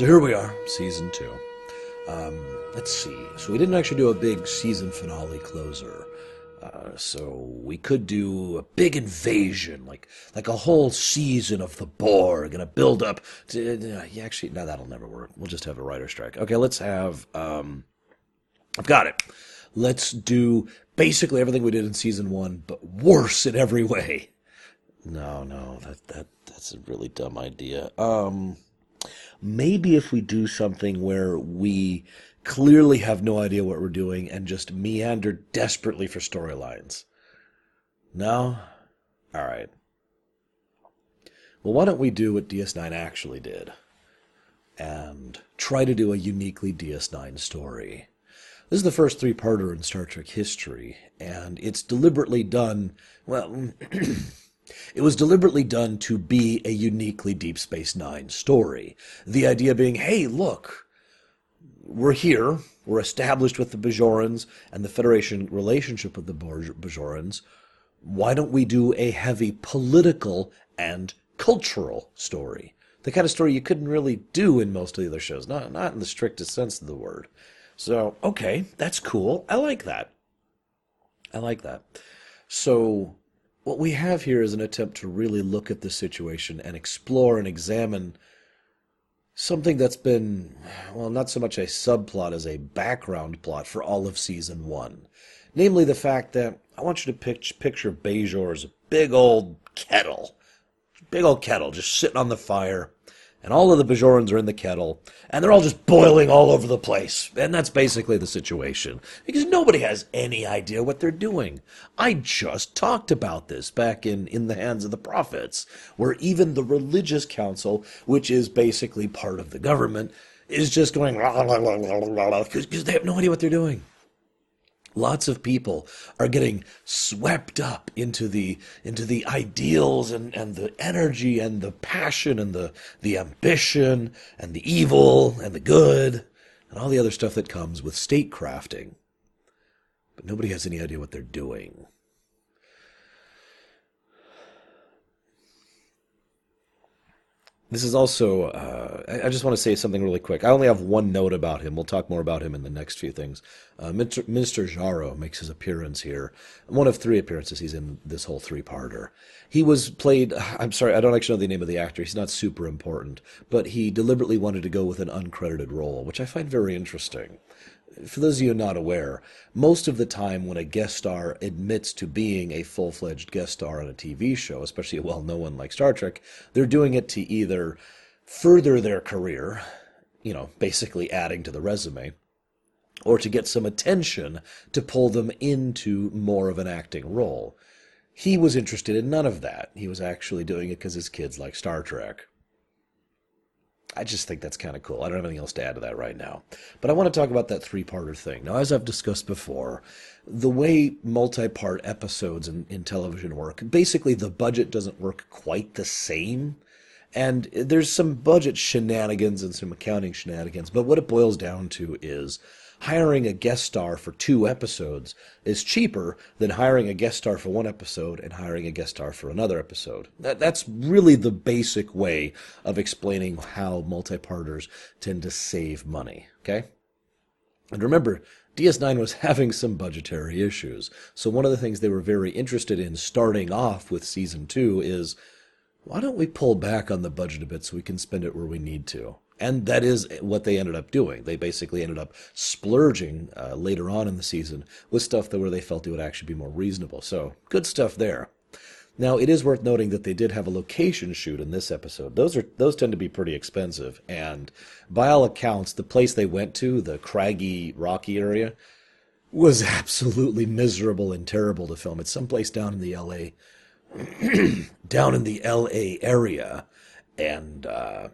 So here we are, season two. Um, let's see. So we didn't actually do a big season finale closer. Uh, so we could do a big invasion, like like a whole season of the Borg, and a build up to. Uh, yeah, actually, no, that'll never work. We'll just have a writer strike. Okay, let's have. Um, I've got it. Let's do basically everything we did in season one, but worse in every way. No, no, that that that's a really dumb idea. Um, maybe if we do something where we clearly have no idea what we're doing and just meander desperately for storylines. No? All right. Well, why don't we do what DS9 actually did and try to do a uniquely DS9 story? This is the first three parter in Star Trek history, and it's deliberately done, well, it was deliberately done to be a uniquely Deep Space Nine story. The idea being, hey, look, we're here, we're established with the Bajorans and the Federation relationship with the Bajorans. Why don't we do a heavy political and cultural story? The kind of story you couldn't really do in most of the other shows, not, not in the strictest sense of the word. So, okay, that's cool. I like that. I like that. So, what we have here is an attempt to really look at the situation and explore and examine something that's been, well, not so much a subplot as a background plot for all of season one. Namely, the fact that I want you to picture Bajor as a big old kettle. Big old kettle just sitting on the fire and all of the Bajorans are in the kettle, and they're all just boiling all over the place. And that's basically the situation. Because nobody has any idea what they're doing. I just talked about this back in In the Hands of the Prophets, where even the religious council, which is basically part of the government, is just going because they have no idea what they're doing. Lots of people are getting swept up into the into the ideals and, and the energy and the passion and the the ambition and the evil and the good and all the other stuff that comes with state crafting. But nobody has any idea what they're doing. This is also, uh, I just want to say something really quick. I only have one note about him. We'll talk more about him in the next few things. Uh, Minister, Minister Jaro makes his appearance here. One of three appearances he's in this whole three parter. He was played, I'm sorry, I don't actually know the name of the actor. He's not super important, but he deliberately wanted to go with an uncredited role, which I find very interesting for those of you not aware, most of the time when a guest star admits to being a full fledged guest star on a TV show, especially a well known one like Star Trek, they're doing it to either further their career, you know, basically adding to the resume, or to get some attention to pull them into more of an acting role. He was interested in none of that. He was actually doing it because his kids like Star Trek. I just think that's kind of cool. I don't have anything else to add to that right now. But I want to talk about that three parter thing. Now, as I've discussed before, the way multi part episodes in, in television work, basically the budget doesn't work quite the same. And there's some budget shenanigans and some accounting shenanigans. But what it boils down to is hiring a guest star for two episodes is cheaper than hiring a guest star for one episode and hiring a guest star for another episode. That, that's really the basic way of explaining how multi-parters tend to save money. Okay? And remember, DS9 was having some budgetary issues. So one of the things they were very interested in starting off with season two is why don't we pull back on the budget a bit so we can spend it where we need to? And that is what they ended up doing. They basically ended up splurging uh, later on in the season with stuff that where they felt it would actually be more reasonable. So good stuff there. Now it is worth noting that they did have a location shoot in this episode. Those are those tend to be pretty expensive, and by all accounts, the place they went to, the craggy, rocky area, was absolutely miserable and terrible to film. It's someplace down in the L.A. down in the L.A. area, and uh,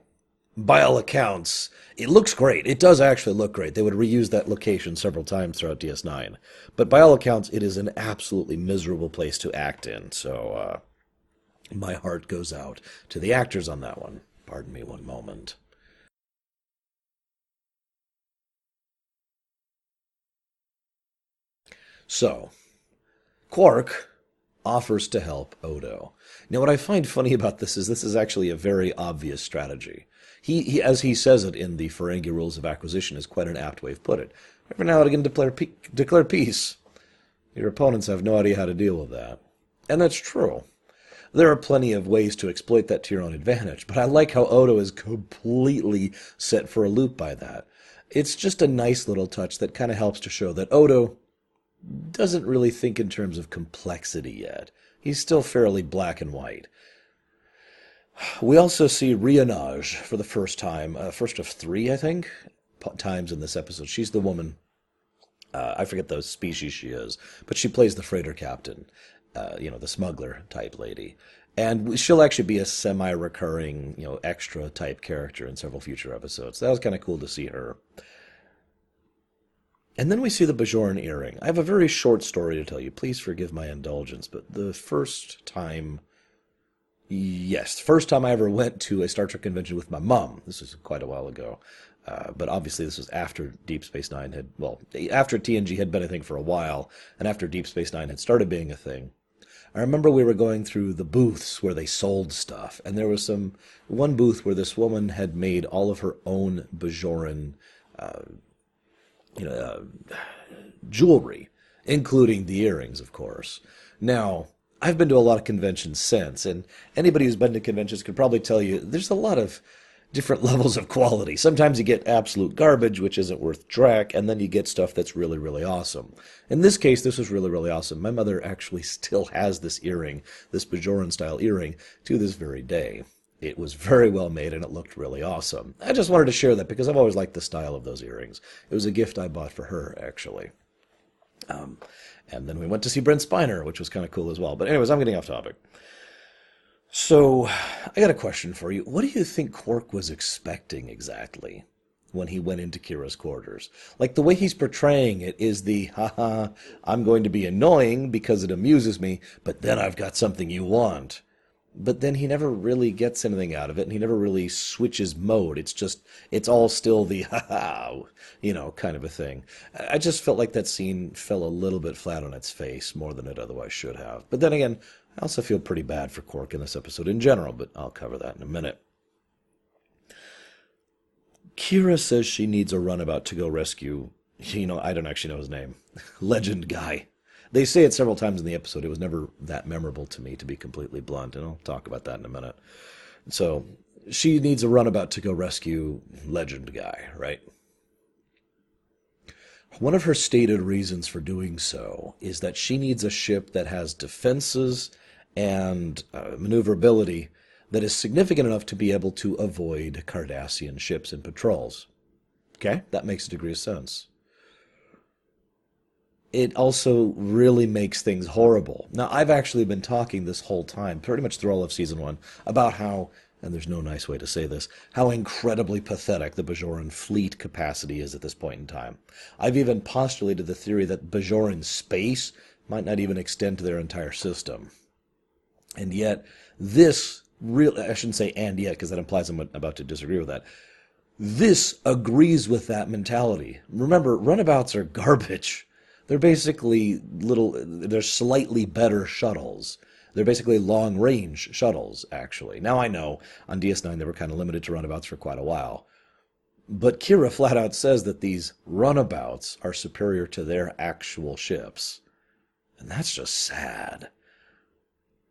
by all accounts, it looks great. It does actually look great. They would reuse that location several times throughout DS9. But by all accounts, it is an absolutely miserable place to act in. So, uh, my heart goes out to the actors on that one. Pardon me one moment. So, Quark offers to help Odo. Now, what I find funny about this is this is actually a very obvious strategy. He, he as he says it in the Ferengi Rules of Acquisition, is quite an apt way of put it. Every now and again, declare, declare peace. Your opponents have no idea how to deal with that. And that's true. There are plenty of ways to exploit that to your own advantage, but I like how Odo is completely set for a loop by that. It's just a nice little touch that kind of helps to show that Odo doesn't really think in terms of complexity yet. He's still fairly black and white. We also see Rionoj for the first time, uh, first of three, I think, times in this episode. She's the woman. Uh, I forget the species she is, but she plays the freighter captain, uh, you know, the smuggler type lady. And she'll actually be a semi recurring, you know, extra type character in several future episodes. That was kind of cool to see her. And then we see the Bajoran earring. I have a very short story to tell you. Please forgive my indulgence, but the first time, yes, first time I ever went to a Star Trek convention with my mom, this was quite a while ago, uh, but obviously this was after Deep Space Nine had, well, after TNG had been a thing for a while, and after Deep Space Nine had started being a thing. I remember we were going through the booths where they sold stuff, and there was some one booth where this woman had made all of her own Bajoran uh, you know, uh, jewelry, including the earrings, of course. Now, I've been to a lot of conventions since, and anybody who's been to conventions could probably tell you there's a lot of different levels of quality. Sometimes you get absolute garbage, which isn't worth track, and then you get stuff that's really, really awesome. In this case, this was really, really awesome. My mother actually still has this earring, this Bajoran style earring, to this very day. It was very well made and it looked really awesome. I just wanted to share that because I've always liked the style of those earrings. It was a gift I bought for her, actually. Um, and then we went to see Brent Spiner, which was kind of cool as well. But, anyways, I'm getting off topic. So, I got a question for you. What do you think Quark was expecting exactly when he went into Kira's quarters? Like, the way he's portraying it is the, haha, I'm going to be annoying because it amuses me, but then I've got something you want but then he never really gets anything out of it and he never really switches mode. It's just it's all still the ha ha you know kind of a thing. I just felt like that scene fell a little bit flat on its face more than it otherwise should have. But then again i also feel pretty bad for Quark in this episode in general but i'll cover that in a minute. Kira says she needs a runabout to go rescue you know i don't actually know his name legend guy they say it several times in the episode. It was never that memorable to me, to be completely blunt, and I'll talk about that in a minute. So she needs a runabout to go rescue Legend Guy, right? One of her stated reasons for doing so is that she needs a ship that has defenses and uh, maneuverability that is significant enough to be able to avoid Cardassian ships and patrols. Okay, that makes a degree of sense it also really makes things horrible. Now, I've actually been talking this whole time, pretty much through all of season one, about how, and there's no nice way to say this, how incredibly pathetic the Bajoran fleet capacity is at this point in time. I've even postulated the theory that Bajoran space might not even extend to their entire system. And yet, this real, I shouldn't say and yet, because that implies I'm about to disagree with that. This agrees with that mentality. Remember, runabouts are garbage. They're basically little, they're slightly better shuttles. They're basically long range shuttles, actually. Now I know on DS9 they were kind of limited to runabouts for quite a while. But Kira flat out says that these runabouts are superior to their actual ships. And that's just sad.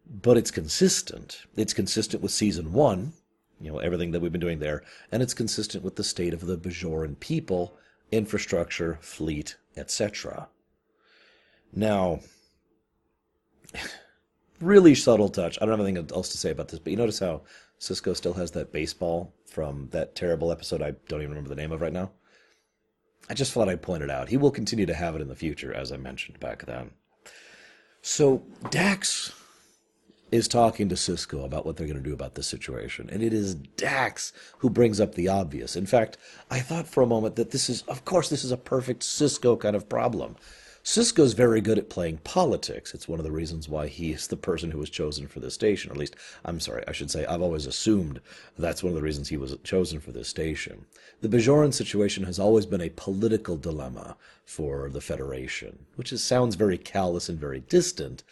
But it's consistent. It's consistent with season one, you know, everything that we've been doing there, and it's consistent with the state of the Bajoran people, infrastructure, fleet, etc. Now, really subtle touch. I don't have anything else to say about this, but you notice how Sisko still has that baseball from that terrible episode I don't even remember the name of right now? I just thought I'd point it out. He will continue to have it in the future, as I mentioned back then. So Dax is talking to Sisko about what they're going to do about this situation. And it is Dax who brings up the obvious. In fact, I thought for a moment that this is, of course, this is a perfect Sisko kind of problem. Sisko's very good at playing politics. It's one of the reasons why he is the person who was chosen for this station. Or at least, I'm sorry, I should say, I've always assumed that's one of the reasons he was chosen for this station. The Bajoran situation has always been a political dilemma for the Federation, which is, sounds very callous and very distant,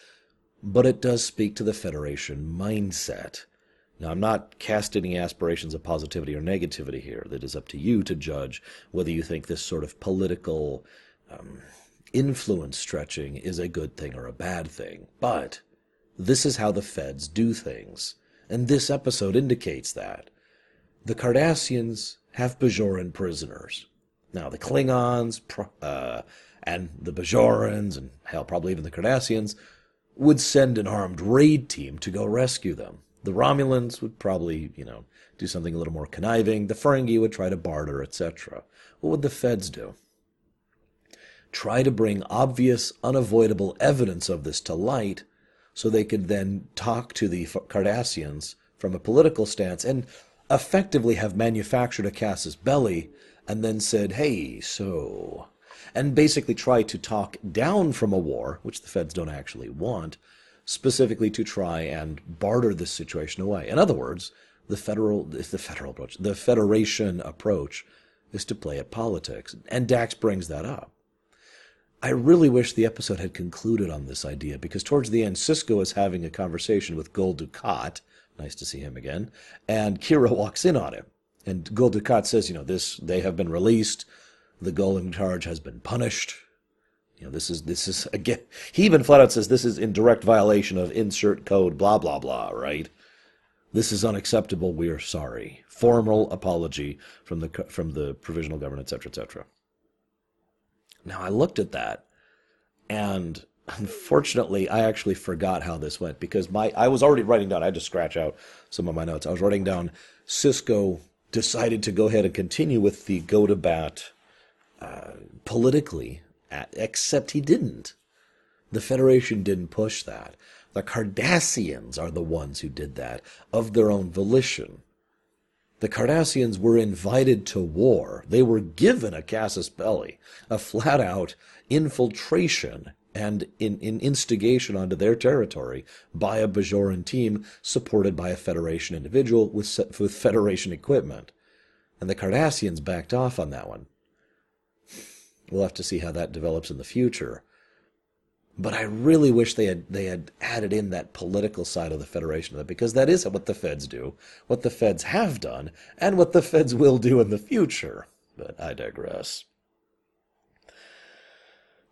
but it does speak to the Federation mindset. Now, I'm not casting any aspirations of positivity or negativity here. That is up to you to judge whether you think this sort of political um, influence stretching is a good thing or a bad thing. But this is how the feds do things. And this episode indicates that. The Cardassians have Bajoran prisoners. Now, the Klingons uh, and the Bajorans, and hell, probably even the Cardassians, would send an armed raid team to go rescue them. The Romulans would probably, you know, do something a little more conniving. The Ferengi would try to barter, etc. What would the feds do? Try to bring obvious, unavoidable evidence of this to light so they could then talk to the Cardassians from a political stance and effectively have manufactured a casus belli and then said, hey, so. And basically try to talk down from a war, which the feds don't actually want, specifically to try and barter this situation away. In other words, the federal, the federal approach, the federation approach is to play at politics. And Dax brings that up. I really wish the episode had concluded on this idea because towards the end, Sisko is having a conversation with Gul Dukat. Nice to see him again. And Kira walks in on him. And Gul Dukat says, you know, this, they have been released. The Gul charge has been punished. You know, this is, this is, again, he even flat out says this is in direct violation of insert code, blah, blah, blah, right? This is unacceptable. We are sorry. Formal apology from the, from the provisional government, etc., etc. Now, I looked at that and unfortunately, I actually forgot how this went because my I was already writing down. I had to scratch out some of my notes. I was writing down. Sisko decided to go ahead and continue with the go to bat uh, politically, at, except he didn't. The Federation didn't push that. The Cardassians are the ones who did that of their own volition. The Cardassians were invited to war. They were given a casus belli, a flat out infiltration and in, in instigation onto their territory by a Bajoran team supported by a Federation individual with, with Federation equipment. And the Cardassians backed off on that one. We'll have to see how that develops in the future. But I really wish they had they had added in that political side of the Federation of that because that is what the feds do, what the feds have done, and what the feds will do in the future. But I digress.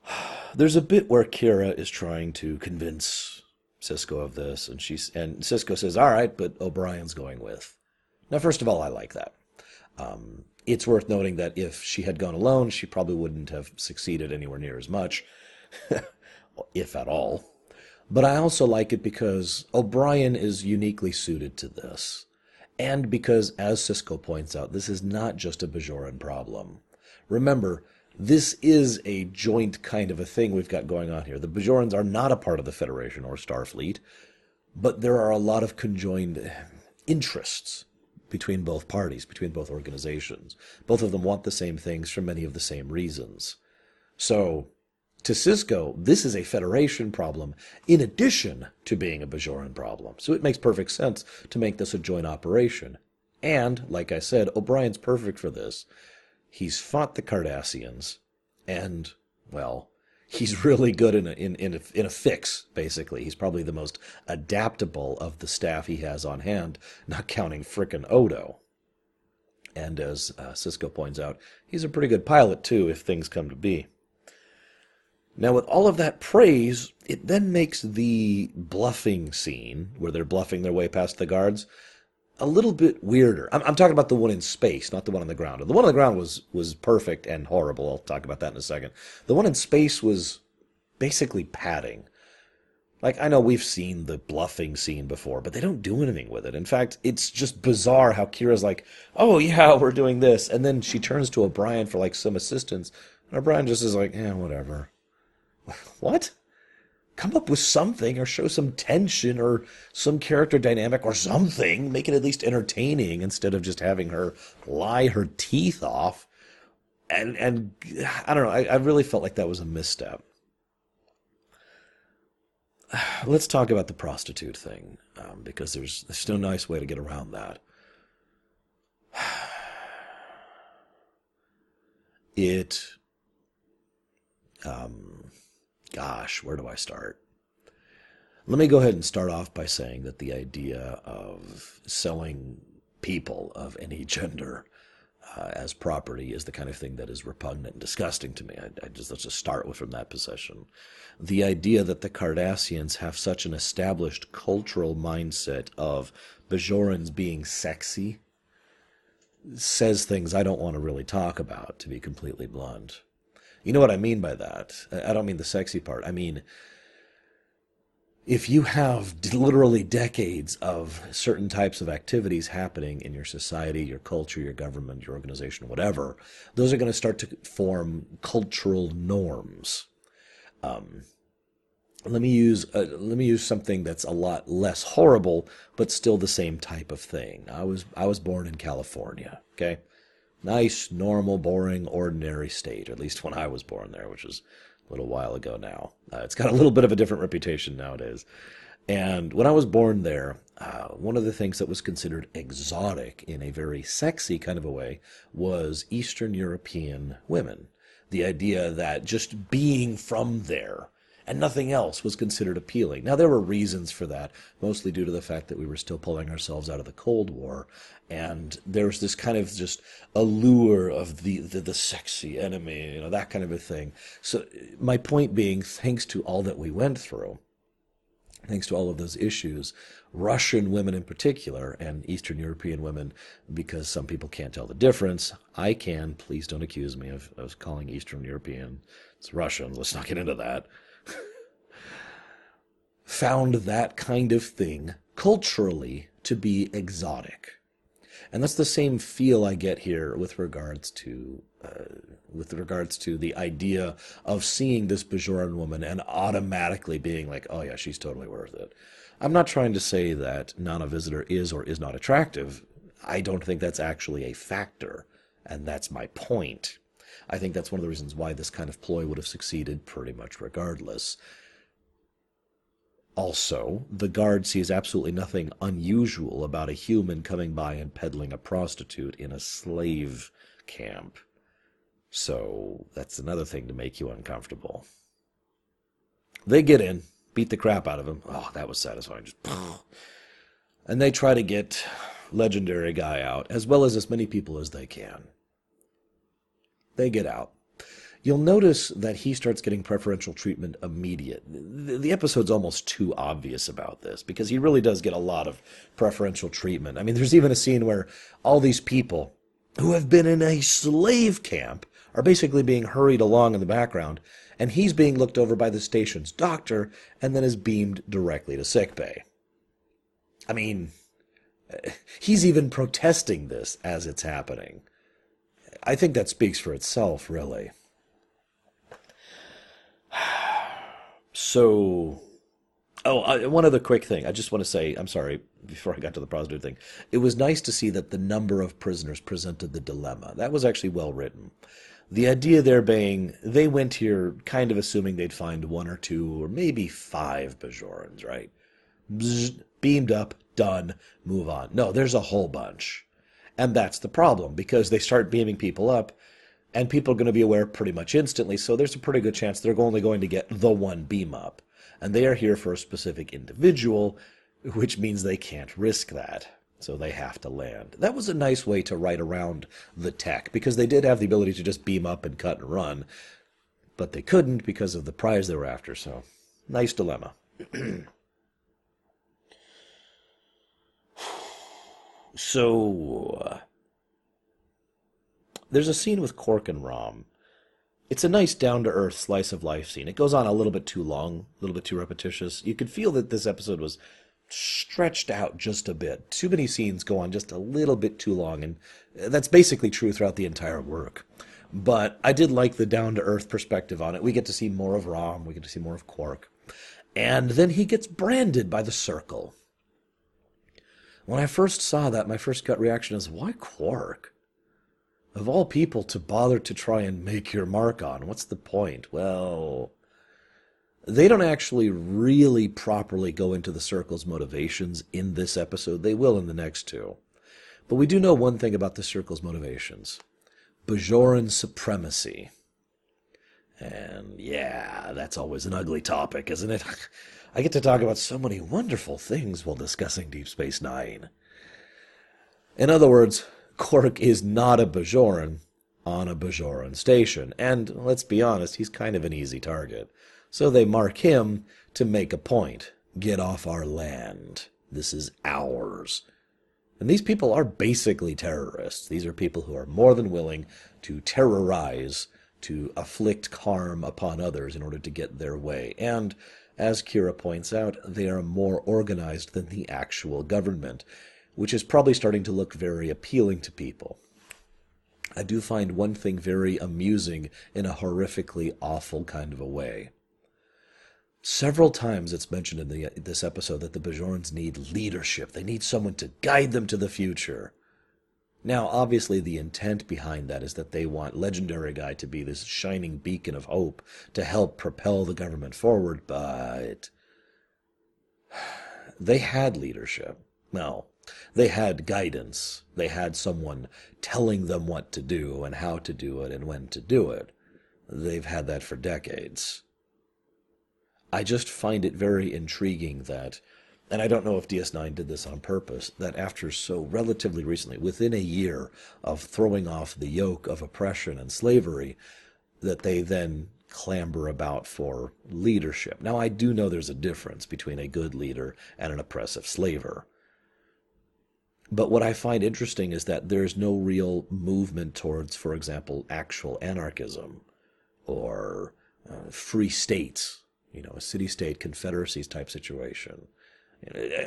There's a bit where Kira is trying to convince Sisko of this, and she's and Sisko says, "All right, but O'Brien's going with." Now, first of all, I like that. Um, it's worth noting that if she had gone alone, she probably wouldn't have succeeded anywhere near as much, if at all. But I also like it because O'Brien is uniquely suited to this. And because, as Sisko points out, this is not just a Bajoran problem. Remember, this is a joint kind of a thing we've got going on here. The Bajorans are not a part of the Federation or Starfleet, but there are a lot of conjoined interests between both parties, between both organizations. Both of them want the same things for many of the same reasons. So, to Sisko, this is a Federation problem in addition to being a Bajoran problem. So it makes perfect sense to make this a joint operation. And, like I said, O'Brien's perfect for this he's fought the Cardassians, and well, he's really good in a, in in a, in a fix. Basically, he's probably the most adaptable of the staff he has on hand, not counting frickin' Odo. And as uh, Sisko points out, he's a pretty good pilot too, if things come to be. Now, with all of that praise, it then makes the bluffing scene, where they're bluffing their way past the guards, a little bit weirder. I'm, I'm, talking about the one in space, not the one on the ground. The one on the ground was was perfect and horrible. I'll talk about that in a second. The one in space was basically padding. Like I know we've seen the bluffing scene before, but they don't do anything with it. In fact, it's just bizarre how Kira's like, "Oh yeah, we're doing this," and then she turns to O'Brien for like some assistance, and O'Brien just is like, "Yeah, whatever." what? come up with something or show some tension or some character dynamic or something. Make it at least entertaining instead of just having her lie her teeth off. And and I don't know. I, I really felt like that was a misstep. Let's talk about the prostitute thing um, because there's there's no nice way to get around that. It um, gosh, where do I start? Let me go ahead and start off by saying that the idea of selling people of any gender uh, as property is the kind of thing that is repugnant and disgusting to me. I, I just let's just start with from that position. The idea that the Cardassians have such an established cultural mindset of Bajorans being sexy says things I don't want to really talk about, to be completely blunt. You know what I mean by that? I don't mean the sexy part. I mean if you have literally decades of certain types of activities happening in your society, your culture, your government, your organization, whatever, those are going to start to form cultural norms. Um, let me use uh, let me use something that's a lot less horrible, but still the same type of thing. I was I was born in California. Okay, nice, normal, boring, ordinary state. At least when I was born there, which is a little while ago now. Uh, it's got a little bit of a different reputation nowadays. And when I was born there, uh, one of the things that was considered exotic in a very sexy kind of a way was Eastern European women. The idea that just being from there and nothing else was considered appealing. Now, there were reasons for that, mostly due to the fact that we were still pulling ourselves out of the Cold War, and there was this kind of just allure of the, the, the sexy enemy, you know, that kind of a thing. So, my point being, thanks to all that we went through, thanks to all of those issues, Russian women in particular, and Eastern European women, because some people can't tell the difference. I can. Please don't accuse me of, of calling Eastern European. It's Russian. Let's not get into that found that kind of thing culturally to be exotic. And that's the same feel I get here with regards to uh, with regards to the idea of seeing this Bajoran woman and automatically being like, oh yeah, she's totally worth it. I'm not trying to say that Nana Visitor is or is not attractive. I don't think that's actually a factor, and that's my point. I think that's one of the reasons why this kind of ploy would have succeeded pretty much regardless. Also, the guard sees absolutely nothing unusual about a human coming by and peddling a prostitute in a slave camp. So, that's another thing to make you uncomfortable. They get in, beat the crap out of him. Oh, that was satisfying. Just, and they try to get legendary guy out, as well as as many people as they can. They get out you'll notice that he starts getting preferential treatment immediate. The, episode's almost too obvious about this because he really does get a lot of preferential treatment. I mean, there's even a scene where all these people who have been in a slave camp are basically being hurried along in the background, and he's being looked over by the station's doctor and then is beamed directly to sickbay. I mean, he's even protesting this as it's happening. I think that speaks for itself, really. So, oh, uh, one other quick thing. I just want to say, I'm sorry, before I got to the positive thing. It was nice to see that the number of prisoners presented the dilemma. That was actually well written. The idea there being, they went here kind of assuming they'd find one or two or maybe five Bajorans, right? Bzz, beamed up, done, move on. No, there's a whole bunch. And that's the problem because they start beaming people up and people are going to be aware pretty much instantly. So there's a pretty good chance they're only going to get the one beam up. And they are here for a specific individual, which means they can't risk that. So they have to land. That was a nice way to write around the tech because they did have the ability to just beam up and cut and run, but they couldn't because of the prize they were after. So nice dilemma. so uh, there's a scene with Quark and Rom. It's a nice down to earth slice of life scene. It goes on a little bit too long, a little bit too repetitious. You could feel that this episode was stretched out just a bit. Too many scenes go on just a little bit too long, and that's basically true throughout the entire work. But I did like the down to earth perspective on it. We get to see more of Rom, we get to see more of Quark. And then he gets branded by the Circle. When I first saw that, my first gut reaction is, why Quark? of all people to bother to try and make your mark on. What's the point? Well, they don't actually really properly go into the circle's motivations in this episode. They will in the next two. But we do know one thing about the circle's motivations Bajoran supremacy. And yeah, that's always an ugly topic, isn't it? I get to talk about so many wonderful things while discussing Deep Space Nine. In other words, Quark is not a Bajoran on a Bajoran station, and let's be honest, he's kind of an easy target. So they mark him to make a point. Get off our land. This is ours. And these people are basically terrorists. These are people who are more than willing to terrorize, to afflict harm upon others in order to get their way. And, as Kira points out, they are more organized than the actual government, which is probably starting to look very appealing to people. I do find one thing very amusing in a horrifically awful kind of a way. Several times it's mentioned in the, this episode that the Bajorans need leadership. They need someone to guide them to the future. Now, obviously, the intent behind that is that they want Legendary Guy to be this shining beacon of hope to help propel the government forward, but they had leadership. Well, they had guidance. They had someone telling them what to do and how to do it and when to do it. They've had that for decades. I just find it very intriguing that, and I don't know if DS9 did this on purpose, that after so relatively recently, within a year of throwing off the yoke of oppression and slavery, that they then clamber about for leadership. Now, I do know there's a difference between a good leader and an oppressive slaver. But what I find interesting is that there's no real movement towards, for example, actual anarchism or uh, free states you know, a city state confederacies type situation.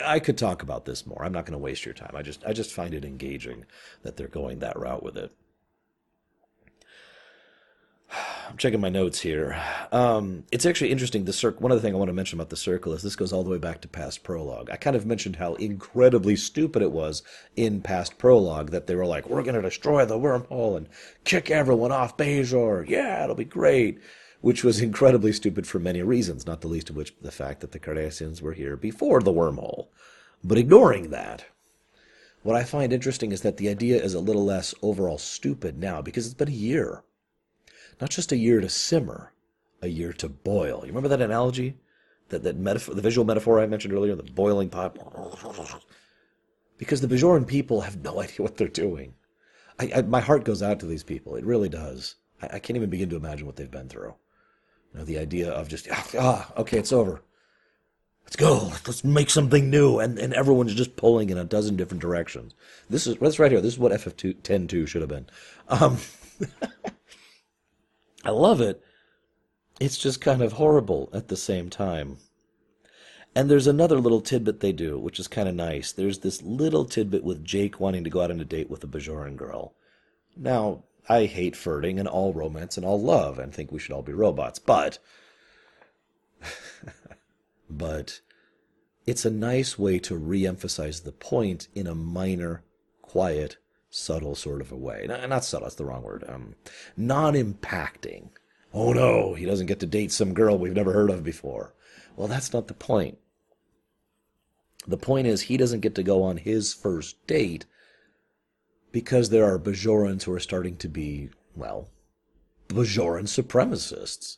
I could talk about this more. I'm not going to waste your time. I just I just find it engaging that they're going that route with it. I'm checking my notes here. Um, it's actually interesting. The circle. One other thing I want to mention about the circle is this goes all the way back to past prologue. I kind of mentioned how incredibly stupid it was in past prologue that they were like, "We're going to destroy the wormhole and kick everyone off Bajor. Yeah, it'll be great." Which was incredibly stupid for many reasons, not the least of which the fact that the Cardassians were here before the wormhole. But ignoring that, what I find interesting is that the idea is a little less overall stupid now because it's been a year. Not just a year to simmer, a year to boil. You remember that analogy? That, that metaphor, the visual metaphor I mentioned earlier, the boiling pot? Because the Bajoran people have no idea what they're doing. I, I, my heart goes out to these people. It really does. I, I can't even begin to imagine what they've been through. You know, the idea of just ah, ah, okay, it's over. Let's go. Let's make something new, and and everyone's just pulling in a dozen different directions. This is what's right here. This is what FF10 should have been. Um, I love it. It's just kind of horrible at the same time. And there's another little tidbit they do, which is kind of nice. There's this little tidbit with Jake wanting to go out on a date with a Bajoran girl. Now, I hate flirting and all romance and all love and think we should all be robots. But, but it's a nice way to re-emphasize the point in a minor, quiet, subtle sort of a way. Not subtle, that's the wrong word. Um, non-impacting. Oh no, he doesn't get to date some girl we've never heard of before. Well, that's not the point. The point is he doesn't get to go on his first date because there are Bajorans who are starting to be, well, Bajoran supremacists.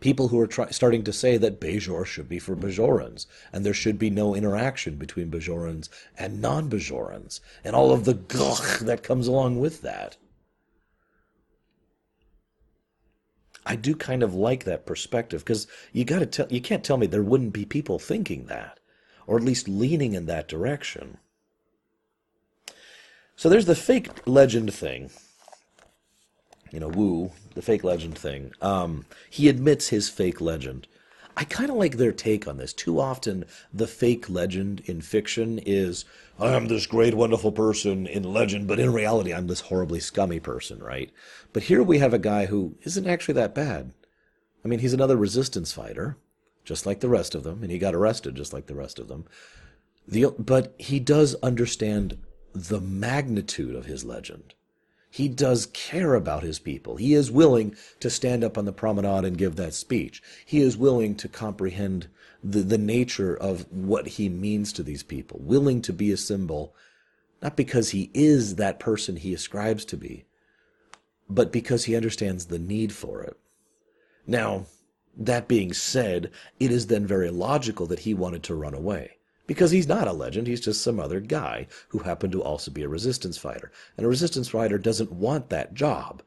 People who are try- starting to say that Bajor should be for Bajorans, and there should be no interaction between Bajorans and non Bajorans, and all of the gugh that comes along with that. I do kind of like that perspective because you got to tell you can't tell me there wouldn't be people thinking that, or at least leaning in that direction. So there's the fake legend thing. You know, Woo, the fake legend thing. Um, he admits his fake legend. I kind of like their take on this. Too often, the fake legend in fiction is, I'm this great, wonderful person in legend, but in reality, I'm this horribly scummy person, right? But here we have a guy who isn't actually that bad. I mean, he's another resistance fighter, just like the rest of them, and he got arrested just like the rest of them. The, but he does understand the magnitude of his legend. He does care about his people. He is willing to stand up on the promenade and give that speech. He is willing to comprehend the, the nature of what he means to these people, willing to be a symbol, not because he is that person he ascribes to be, but because he understands the need for it. Now, That being said, it is then very logical that he wanted to run away. Because he's not a legend, he's just some other guy who happened to also be a resistance fighter. And a resistance fighter doesn't want that job.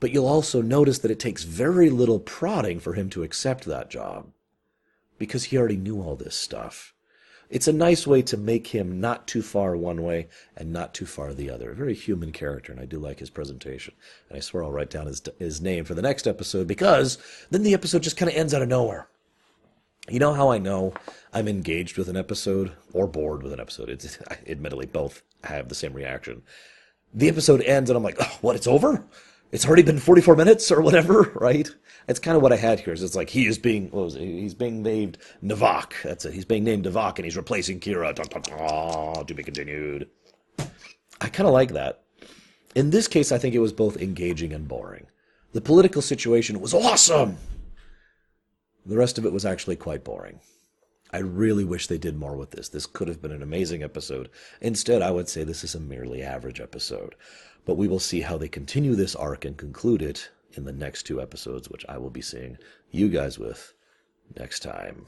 But you'll also notice that it takes very little prodding for him to accept that job. Because he already knew all this stuff. It's a nice way to make him not too far one way and not too far the other. A very human character, and I do like his presentation. And I swear I'll write down his, his name for the next episode because then the episode just kind of ends out of nowhere. You know how I know I'm engaged with an episode or bored with an episode? It's admittedly both have the same reaction. The episode ends and I'm like, oh, what? It's over? It's already been 44 minutes or whatever, right? That's kind of what I had here. Is it's like he is being, what was it? He's being named Navak. That's it. He's being named Navak and he's replacing Kira. To be continued. I kind of like that. In this case, I think it was both engaging and boring. The political situation was awesome. The rest of it was actually quite boring. I really wish they did more with this. This could have been an amazing episode. Instead, I would say this is a merely average episode. But we will see how they continue this arc and conclude it in the next two episodes, which I will be seeing you guys with next time.